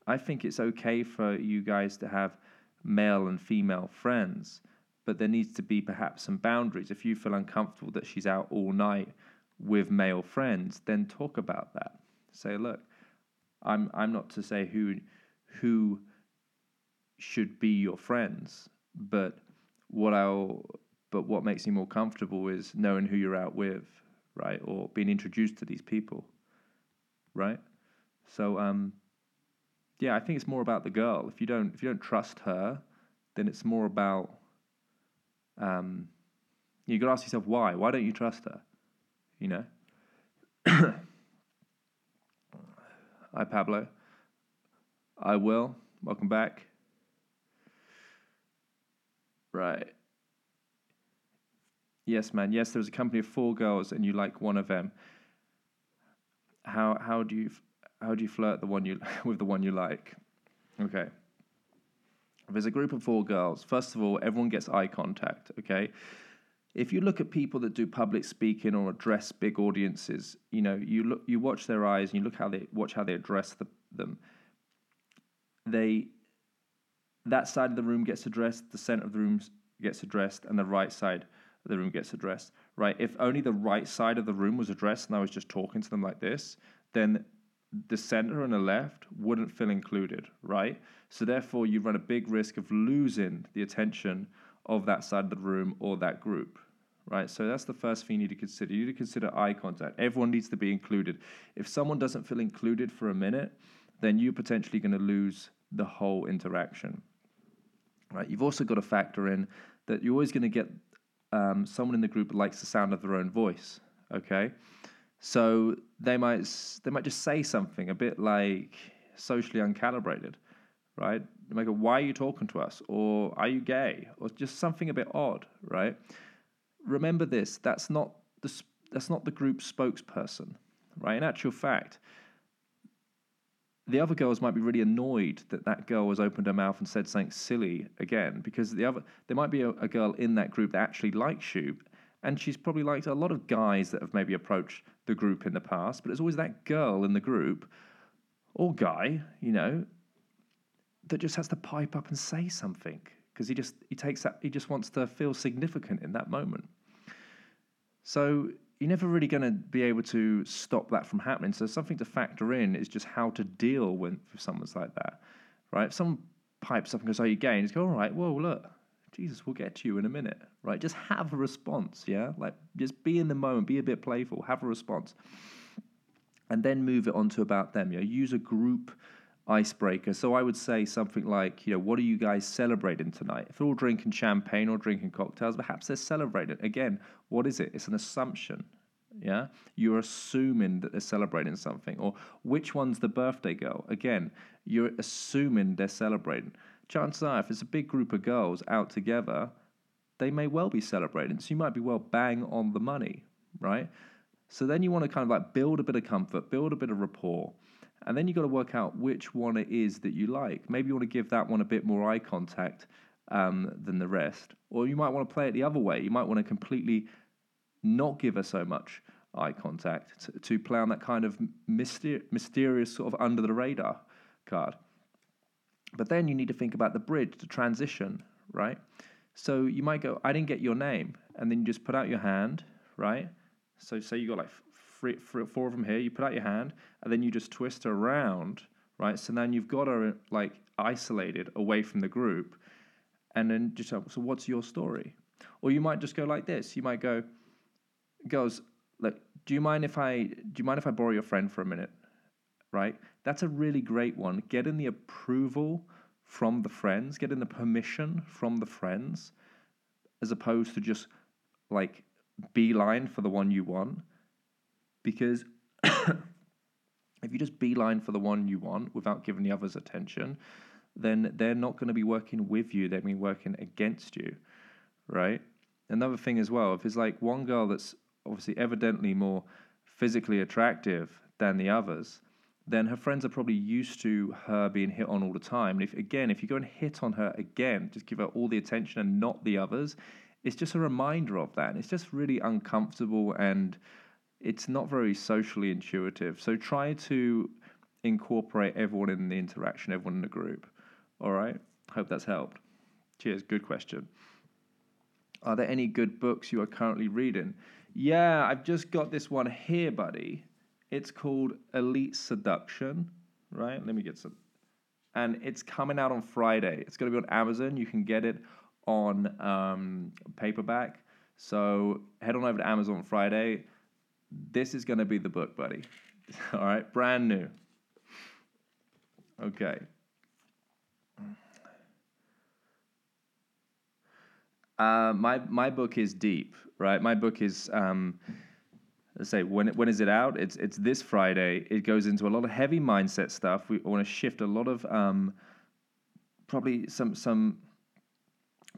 I think it's okay for you guys to have male and female friends, but there needs to be perhaps some boundaries. If you feel uncomfortable that she's out all night with male friends, then talk about that. Say, look, I'm I'm not to say who who should be your friends, but what I'll but what makes me more comfortable is knowing who you're out with, right? Or being introduced to these people. Right? So um yeah, I think it's more about the girl. If you don't if you don't trust her, then it's more about um you gotta ask yourself why. Why don't you trust her? You know? Hi Pablo. I will. Welcome back. Right. Yes, man. Yes, there was a company of four girls, and you like one of them. How how do you how do you flirt the one you with the one you like? Okay. There's a group of four girls, first of all, everyone gets eye contact. Okay. If you look at people that do public speaking or address big audiences, you know you look you watch their eyes and you look how they watch how they address the, them they that side of the room gets addressed, the center of the room gets addressed, and the right side of the room gets addressed. Right? If only the right side of the room was addressed and I was just talking to them like this, then the center and the left wouldn't feel included, right? So therefore, you run a big risk of losing the attention of that side of the room or that group, right? So that's the first thing you need to consider. You need to consider eye contact. Everyone needs to be included. If someone doesn't feel included for a minute, then you're potentially going to lose the whole interaction. Right? You've also got to factor in that you're always going to get um, someone in the group that likes the sound of their own voice. Okay, so they might they might just say something a bit like socially uncalibrated, right? They might go, "Why are you talking to us?" or "Are you gay?" or just something a bit odd, right? Remember this: that's not the that's not the group spokesperson, right? In actual fact, the other girls might be really annoyed that that girl has opened her mouth and said something silly again because the other there might be a, a girl in that group that actually likes you And she's probably liked a lot of guys that have maybe approached the group in the past, but it's always that girl in the group or guy, you know, that just has to pipe up and say something because he just he takes that he just wants to feel significant in that moment. So you're never really going to be able to stop that from happening. So something to factor in is just how to deal with, with someone's like that, right? If someone pipes up and goes, "Are you gay?" And you go, "All right, well, look, Jesus, we'll get to you in a minute, right? Just have a response, yeah? Like, just be in the moment, be a bit playful, have a response, and then move it on to about them. You know, use a group icebreaker. So I would say something like, you know, what are you guys celebrating tonight? If they're all drinking champagne or drinking cocktails, perhaps they're celebrating. Again, what is it? It's an assumption. Yeah, you're assuming that they're celebrating something. Or which one's the birthday girl? Again, you're assuming they're celebrating. Chances are, if it's a big group of girls out together, they may well be celebrating. So you might be well bang on the money, right? So then you want to kind of like build a bit of comfort, build a bit of rapport. And then you've got to work out which one it is that you like. Maybe you want to give that one a bit more eye contact um, than the rest. Or you might want to play it the other way. You might want to completely not give her so much eye contact to, to play on that kind of myster- mysterious sort of under the radar card. But then you need to think about the bridge, the transition, right? So you might go, I didn't get your name. And then you just put out your hand, right? So say you got like three, three, four of them here. You put out your hand, and then you just twist around, right? So then you've got her like isolated away from the group, and then just uh, so what's your story? Or you might just go like this. You might go, girls, look, do you mind if I do you mind if I borrow your friend for a minute? Right? That's a really great one. Getting the approval from the friends, getting the permission from the friends, as opposed to just like beeline for the one you want because if you just beeline for the one you want without giving the others attention, then they're not going to be working with you, they're going to be working against you, right? Another thing as well, if it's like one girl that's obviously evidently more physically attractive than the others, then her friends are probably used to her being hit on all the time. And if again, if you go and hit on her again, just give her all the attention and not the others, it's just a reminder of that. And it's just really uncomfortable and it's not very socially intuitive. So try to incorporate everyone in the interaction, everyone in the group. All right. Hope that's helped. Cheers. Good question. Are there any good books you are currently reading? Yeah, I've just got this one here, buddy. It's called Elite Seduction, right? Let me get some. And it's coming out on Friday. It's going to be on Amazon. You can get it on um, paperback. So head on over to Amazon Friday this is going to be the book, buddy. All right, brand new. Okay. Uh, my my book is deep, right? My book is um, let's say when when is it out? It's it's this Friday. It goes into a lot of heavy mindset stuff. We want to shift a lot of um, probably some some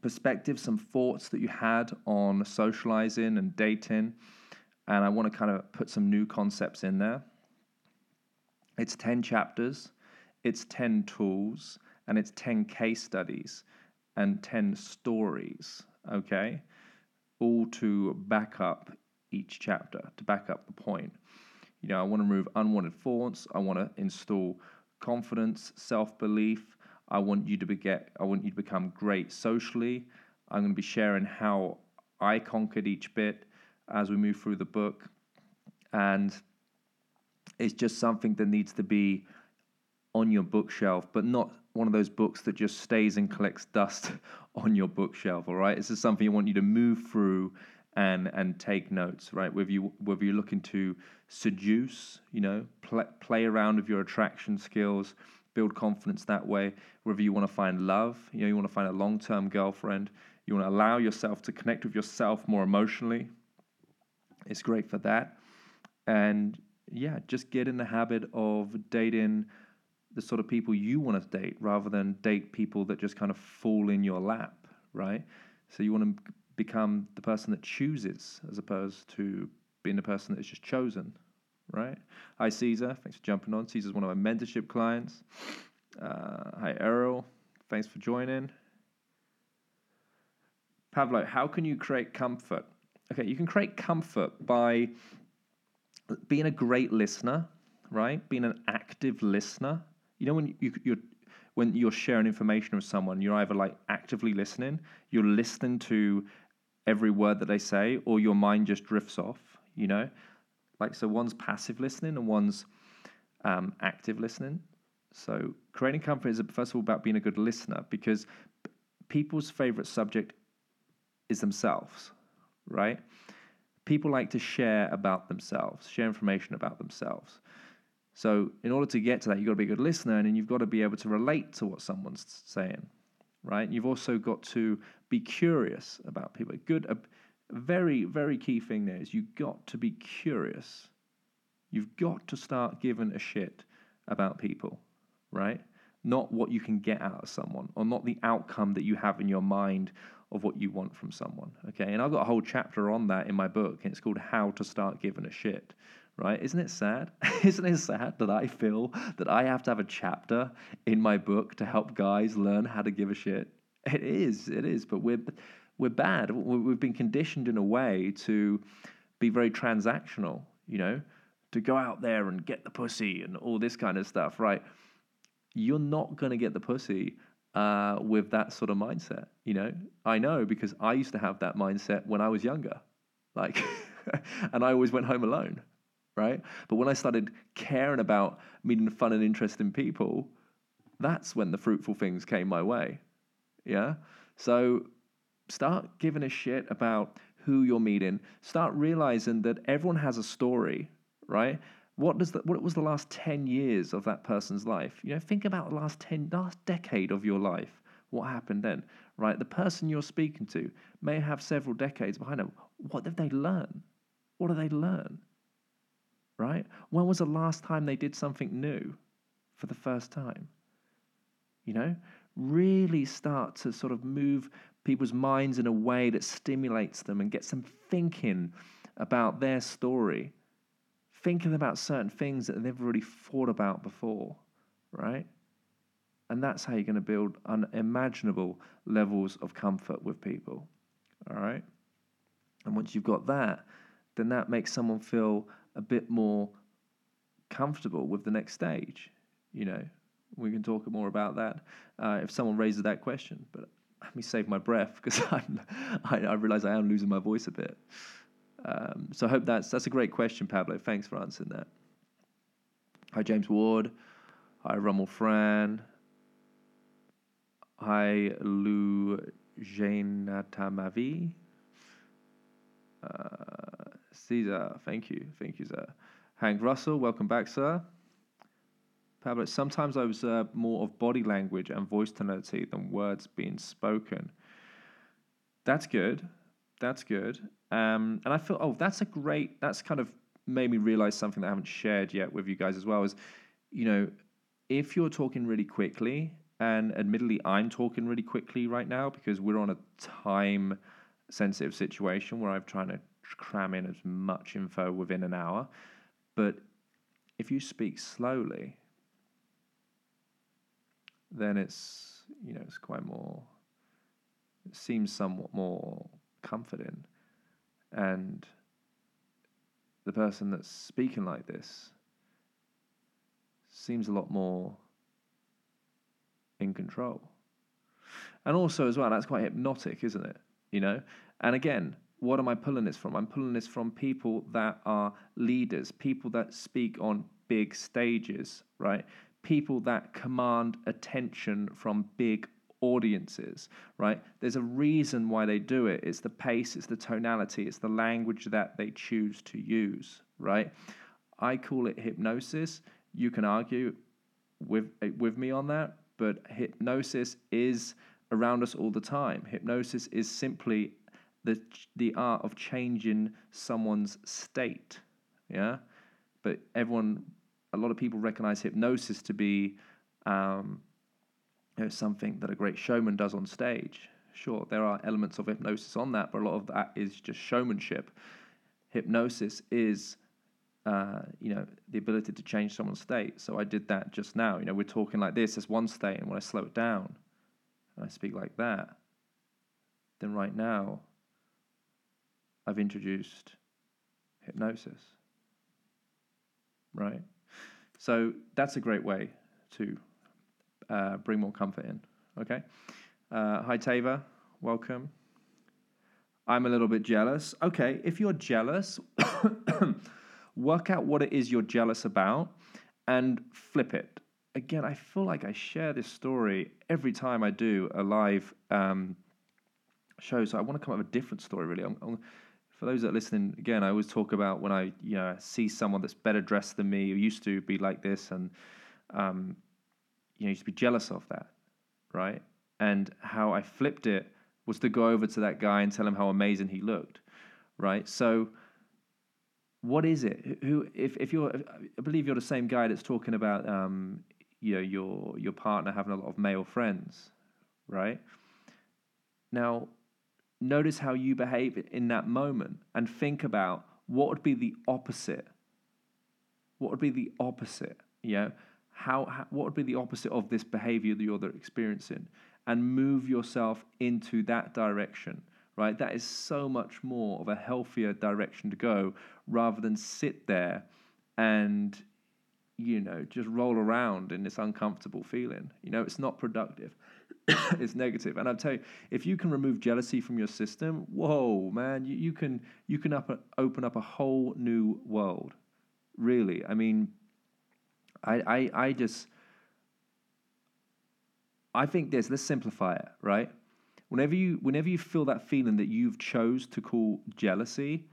perspectives, some thoughts that you had on socializing and dating and I want to kind of put some new concepts in there. It's 10 chapters, it's 10 tools, and it's 10 case studies and 10 stories, okay? All to back up each chapter, to back up the point. You know, I want to remove unwanted thoughts, I want to install confidence, self-belief. I want you to be get, I want you to become great socially. I'm going to be sharing how I conquered each bit as we move through the book. And it's just something that needs to be on your bookshelf, but not one of those books that just stays and collects dust on your bookshelf. All right, this is something I want you to move through and and take notes. Right, whether you whether you're looking to seduce, you know, play, play around with your attraction skills, build confidence that way. Whether you want to find love, you know, you want to find a long term girlfriend. You want to allow yourself to connect with yourself more emotionally, it's great for that. And yeah, just get in the habit of dating the sort of people you want to date rather than date people that just kind of fall in your lap, right? So you want to become the person that chooses as opposed to being the person that's just chosen, right? Hi, Caesar. Thanks for jumping on. Caesar's one of my mentorship clients. Uh, hi, Errol. Thanks for joining. Pablo, how can you create comfort Okay, you can create comfort by being a great listener, right? Being an active listener. You know when you, you're when you're sharing information with someone, you're either like actively listening, you're listening to every word that they say, or your mind just drifts off. You know, like so one's passive listening and one's um, active listening. So creating comfort is first of all about being a good listener because people's favorite subject is themselves, right? People like to share about themselves, share information about themselves. So, in order to get to that, you've got to be a good listener and you've got to be able to relate to what someone's saying, right? You've also got to be curious about people. A good, a very, very key thing there is you've got to be curious. You've got to start giving a shit about people, right? Not what you can get out of someone or not the outcome that you have in your mind of what you want from someone. Okay. And I've got a whole chapter on that in my book, and it's called How to Start Giving a Shit right? Isn't it sad? Isn't it sad that I feel that I have to have a chapter in my book to help guys learn how to give a shit? It is, it is, but we're we're bad. We've been conditioned in a way to be very transactional, you know, to go out there and get the pussy and all this kind of stuff, right? You're not going to get the pussy uh, with that sort of mindset, you know. I know because I used to have that mindset when I was younger, like, and I always went home alone right? But when I started caring about meeting fun and interesting people, that's when the fruitful things came my way. Yeah? So start giving a shit about who you're meeting. Start realizing that everyone has a story, right? What does that? what was the last 10 years of that person's life? You know, think about the last 10 last decade of your life. What happened then? Right? The person you're speaking to may have several decades behind them. What did they learn? What do they learn? right? When was the last time they did something new for the first time? You know, really start to sort of move people's minds in a way that stimulates them and gets them thinking about their story, thinking about certain things that they've already thought about before, right? And that's how you're going to build unimaginable levels of comfort with people, all right? And once you've got that, then that makes someone feel a bit more comfortable with the next stage. You know, we can talk more about that uh, if someone raises that question. But let me save my breath because I, I realize I am losing my voice a bit. Um, so I hope that's that's a great question, Pablo. Thanks for answering that. Hi, James Ward. Hi, Rummel Fran. Hi, Lou Jainatamavi. Uh, Caesar, thank you. Thank you, sir. Hank Russell, welcome back, sir. Pablo, sometimes I observe more of body language and voice tonality than words being spoken. That's good. That's good. Um, and I feel, oh, that's a great, that's kind of made me realize something that I haven't shared yet with you guys as well is, you know, if you're talking really quickly, and admittedly, I'm talking really quickly right now because we're on a time sensitive situation where I'm trying to cram in as much info within an hour. But if you speak slowly, then it's you know it's quite more. It seems somewhat more comforting, and the person that's speaking like this seems a lot more in control. And also, as well, that's quite hypnotic, isn't it? You know, and again, what am I pulling this from? I'm pulling this from people that are leaders, people that speak on big stages, right? People that command attention from big audiences, right? There's a reason why they do it. It's the pace, it's the tonality, it's the language that they choose to use, right? I call it hypnosis. You can argue with with me on that, but hypnosis is around us all the time. Hypnosis is simply the the art of changing someone's state. Yeah, but everyone, a lot of people recognize hypnosis to be, um, you know, something that a great showman does on stage. Sure, there are elements of hypnosis on that, but a lot of that is just showmanship. Hypnosis is uh, you know, the ability to change someone's state. So I did that just now. You know, we're talking like this as one state, and when I slow it down and I speak like that, then right now I've introduced hypnosis. Right? So that's a great way to uh, bring more comfort in. Okay? Uh, hi, Tava. Welcome. I'm a little bit jealous. Okay, if you're jealous, work out what it is you're jealous about and flip it. Again, I feel like I share this story every time I do a live um, show, so I want to come up with a different story. Really, I'm, I'm, for those that are listening, again, I always talk about when I you know see someone that's better dressed than me, who used to be like this, and um, you know used to be jealous of that, right? And how I flipped it was to go over to that guy and tell him how amazing he looked, right? So what is it? Who, if, if you're, I believe you're the same guy that's talking about, um, you know, your your partner having a lot of male friends, right? Now, notice how you behave in that moment, and think about what would be the opposite. What would be the opposite? You know, how, how what would be the opposite of this behavior that you're experiencing, and move yourself into that direction right? That is so much more of a healthier direction to go rather than sit there and, you know, just roll around in this uncomfortable feeling. You know, it's not productive. it's negative. And I'll tell you, if you can remove jealousy from your system, whoa, man, you, you can you can up, open up a whole new world. Really. I mean, I I, I just I think this, let's simplify it, right? whenever you whenever you feel that feeling that you've chose to call jealousy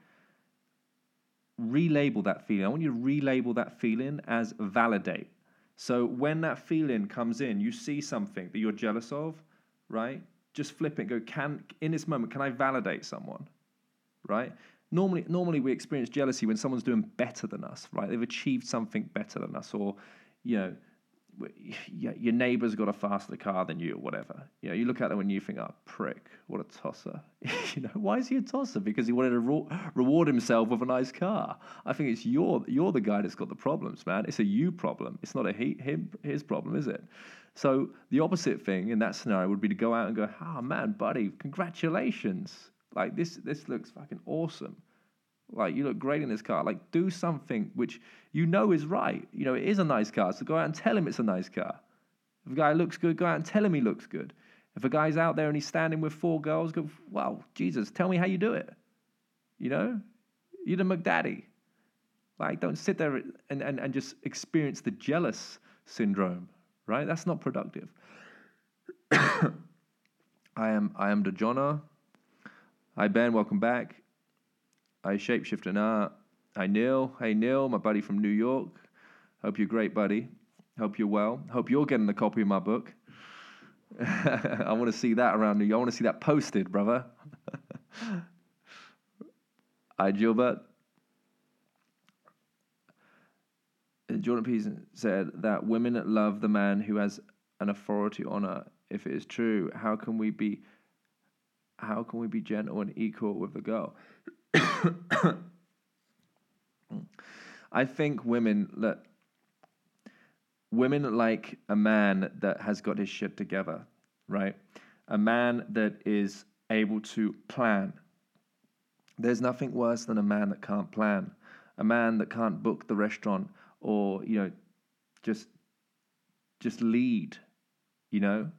relabel that feeling i want you to relabel that feeling as validate so when that feeling comes in you see something that you're jealous of right? Just flip it go can in this moment can i validate someone? Right? Normally normally we experience jealousy when someone's doing better than us right? They've achieved something better than us or you know your neighbour's got a faster car than you, or whatever. You know, you look at them and you think, "Oh, prick, what a tosser!" you know, why is he a tosser? Because he wanted to re- reward himself with a nice car. I think it's your you're the guy that's got the problems, man. It's a you problem. It's not a he, him his problem, is it? So the opposite thing in that scenario would be to go out and go, "Oh man, buddy, congratulations! Like this this looks fucking awesome." Like, you look great in this car. Like, do something which you know is right. You know, it is a nice car. So go out and tell him it's a nice car. If a guy looks good, go out and tell him he looks good. If a guy's out there and he's standing with four girls, go, wow, Jesus, tell me how you do it. You know? You're the McDaddy. Like, don't sit there and, and, and just experience the jealous syndrome, right? That's not productive. I am I am the Jonah. Hi Ben, welcome back. I shapeshift shapeshifter now. Hi Neil. Hey Neil, my buddy from New York. Hope you're great, buddy. Hope you're well. Hope you're getting a copy of my book. I want to see that around New York. I want to see that posted, brother. Hi Gilbert. Uh, Jordan Peterson said that women love the man who has an authority on her. If it is true, how can we be how can we be gentle and equal with the girl? I think women that women like a man that has got his shit together, right? A man that is able to plan. There's nothing worse than a man that can't plan. A man that can't book the restaurant or, you know, just just lead, you know?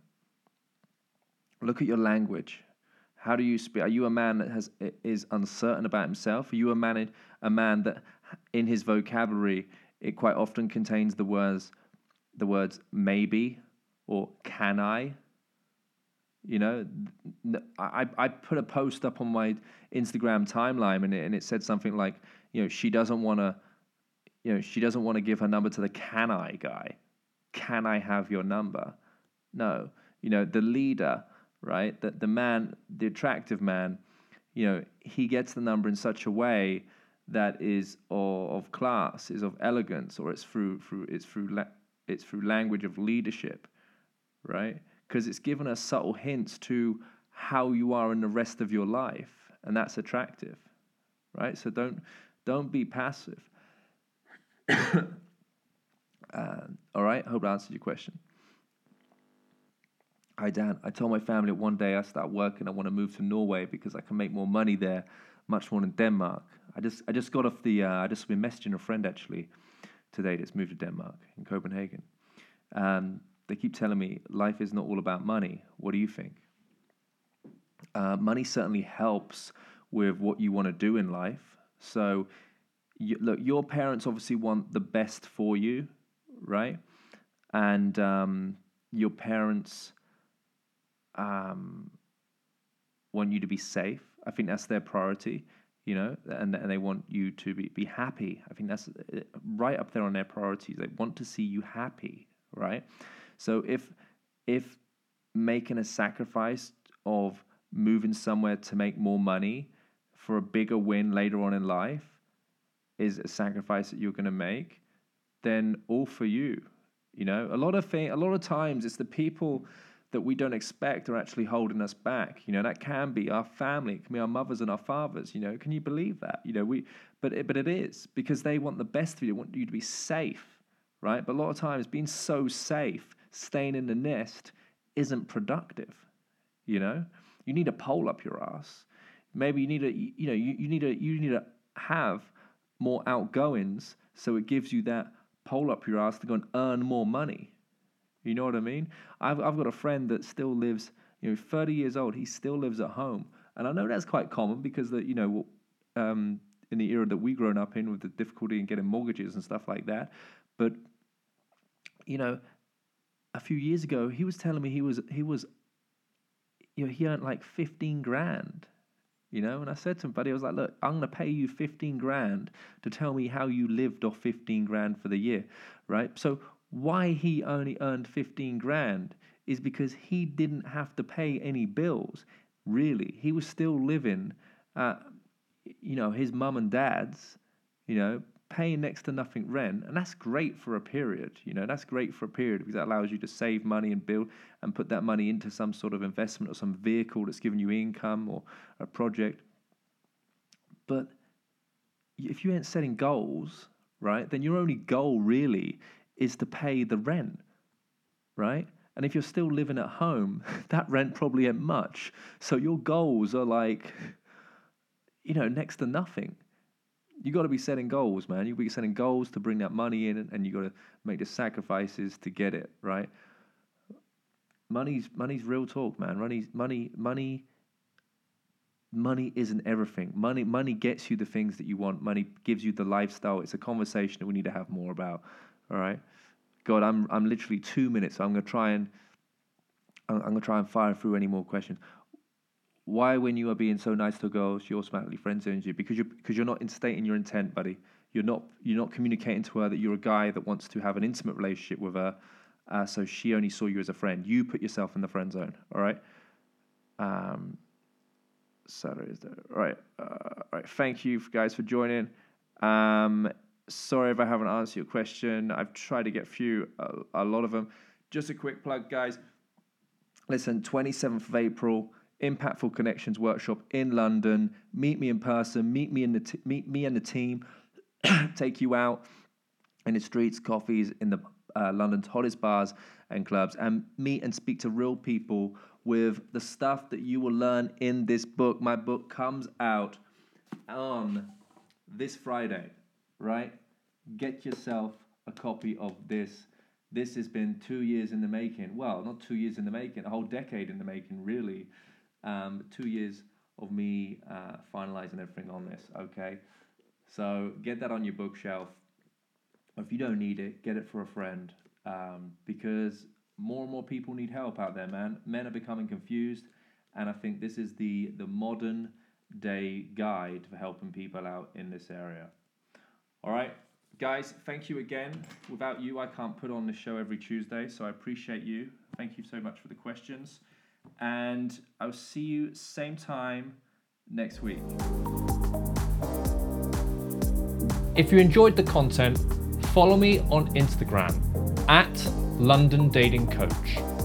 Look at your language. How do you speak? Are you a man that has is uncertain about himself? Are you a man a man that in his vocabulary it quite often contains the words the words maybe or can I? You know, I I put a post up on my Instagram timeline and it, and it said something like, you know, she doesn't want to, you know, she doesn't want to give her number to the can I guy. Can I have your number? No, you know, the leader right? That the man, the attractive man, you know, he gets the number in such a way that is of, class, is of elegance, or it's through through it's through la- it's through language of leadership, right? Because it's given us subtle hints to how you are in the rest of your life, and that's attractive, right? So don't don't be passive. uh, all right, hope I answered your question. Hi, Dan. I told my family one day I start working, I want to move to Norway because I can make more money there. much more in Denmark. I just I just got off the uh, I just been messaging a friend actually today that's moved to Denmark in Copenhagen. Um, they keep telling me life is not all about money. What do you think? Uh, money certainly helps with what you want to do in life. So, you, look, your parents obviously want the best for you, right? And um, your parents um, want you to be safe. I think that's their priority, you know, and, and they want you to be, be happy. I think that's uh, right up there on their priorities. They want to see you happy, right? So if if making a sacrifice of moving somewhere to make more money for a bigger win later on in life is a sacrifice that you're going to make, then all for you. You know, a lot of thing, a lot of times it's the people that we don't expect are actually holding us back. You know, that can be our family, it can be our mothers and our fathers. You know, can you believe that? You know, we, but it, but it is because they want the best for you. They want you to be safe, right? But a lot of times, being so safe, staying in the nest, isn't productive. You know, you need a pole up your ass. Maybe you need a, you know, you, you need a, you need to have more outgoings so it gives you that pole up your ass to go and earn more money. You know what I mean? I've, I've got a friend that still lives, you know, 30 years old. He still lives at home. And I know that's quite common because, the, you know, um, in the era that we grown up in with the difficulty in getting mortgages and stuff like that. But, you know, a few years ago, he was telling me he was, he was, you know, he earned like 15 grand you know, and I said to him, buddy, I was like, look, I'm going to pay you 15 grand to tell me how you lived off 15 grand for the year, right? So why he only earned 15 grand is because he didn't have to pay any bills, really. He was still living at, you know, his mum and dad's, you know, paying next to nothing rent. And that's great for a period, you know, that's great for a period because that allows you to save money and build and put that money into some sort of investment or some vehicle that's giving you income or a project. But if you ain't setting goals, right, then your only goal really is to pay the rent, right? And if you're still living at home, that rent probably ain't much. So your goals are like, you know, next to nothing. You got to be setting goals, man. You got to be setting goals to bring that money in, and you got to make the sacrifices to get it right. Money's money's real talk, man. Money's money money. Money isn't everything. Money money gets you the things that you want. Money gives you the lifestyle. It's a conversation that we need to have more about. All right. God, I'm I'm literally two minutes. So I'm gonna try and I'm, I'm gonna try and fire through any more questions. Why, when you are being so nice to girls, she automatically friend zones you? Because you're because you're not instating your intent, buddy. You're not you're not communicating to her that you're a guy that wants to have an intimate relationship with her. Uh, so she only saw you as a friend. You put yourself in the friend zone. All right. Um. Saturday is there. All right. Uh. Thank you guys for joining. Um Sorry if I haven't answered your question. I've tried to get few, a, a lot of them. Just a quick plug, guys. Listen, 27th of April, Impactful Connections workshop in London. Meet me in person. Meet me in the t- meet me and the team. Take you out in the streets, coffees, in the uh, London's hottest bars and clubs, and meet and speak to real people with the stuff that you will learn in this book. My book comes out on this Friday right? Get yourself a copy of this. This has been two years in the making. Well, not two years in the making, a whole decade in the making, really. Um, two years of me uh, finalizing everything on this, okay? So get that on your bookshelf. If you don't need it, get it for a friend um, because more and more people need help out there, man. Men are becoming confused, and I think this is the, the modern day guide for helping people out in this area. All right, guys, thank you again. Without you, I can't put on the show every Tuesday, so I appreciate you. Thank you so much for the questions. And I'll see you same time next week. If you enjoyed the content, follow me on Instagram at London Dating Coach.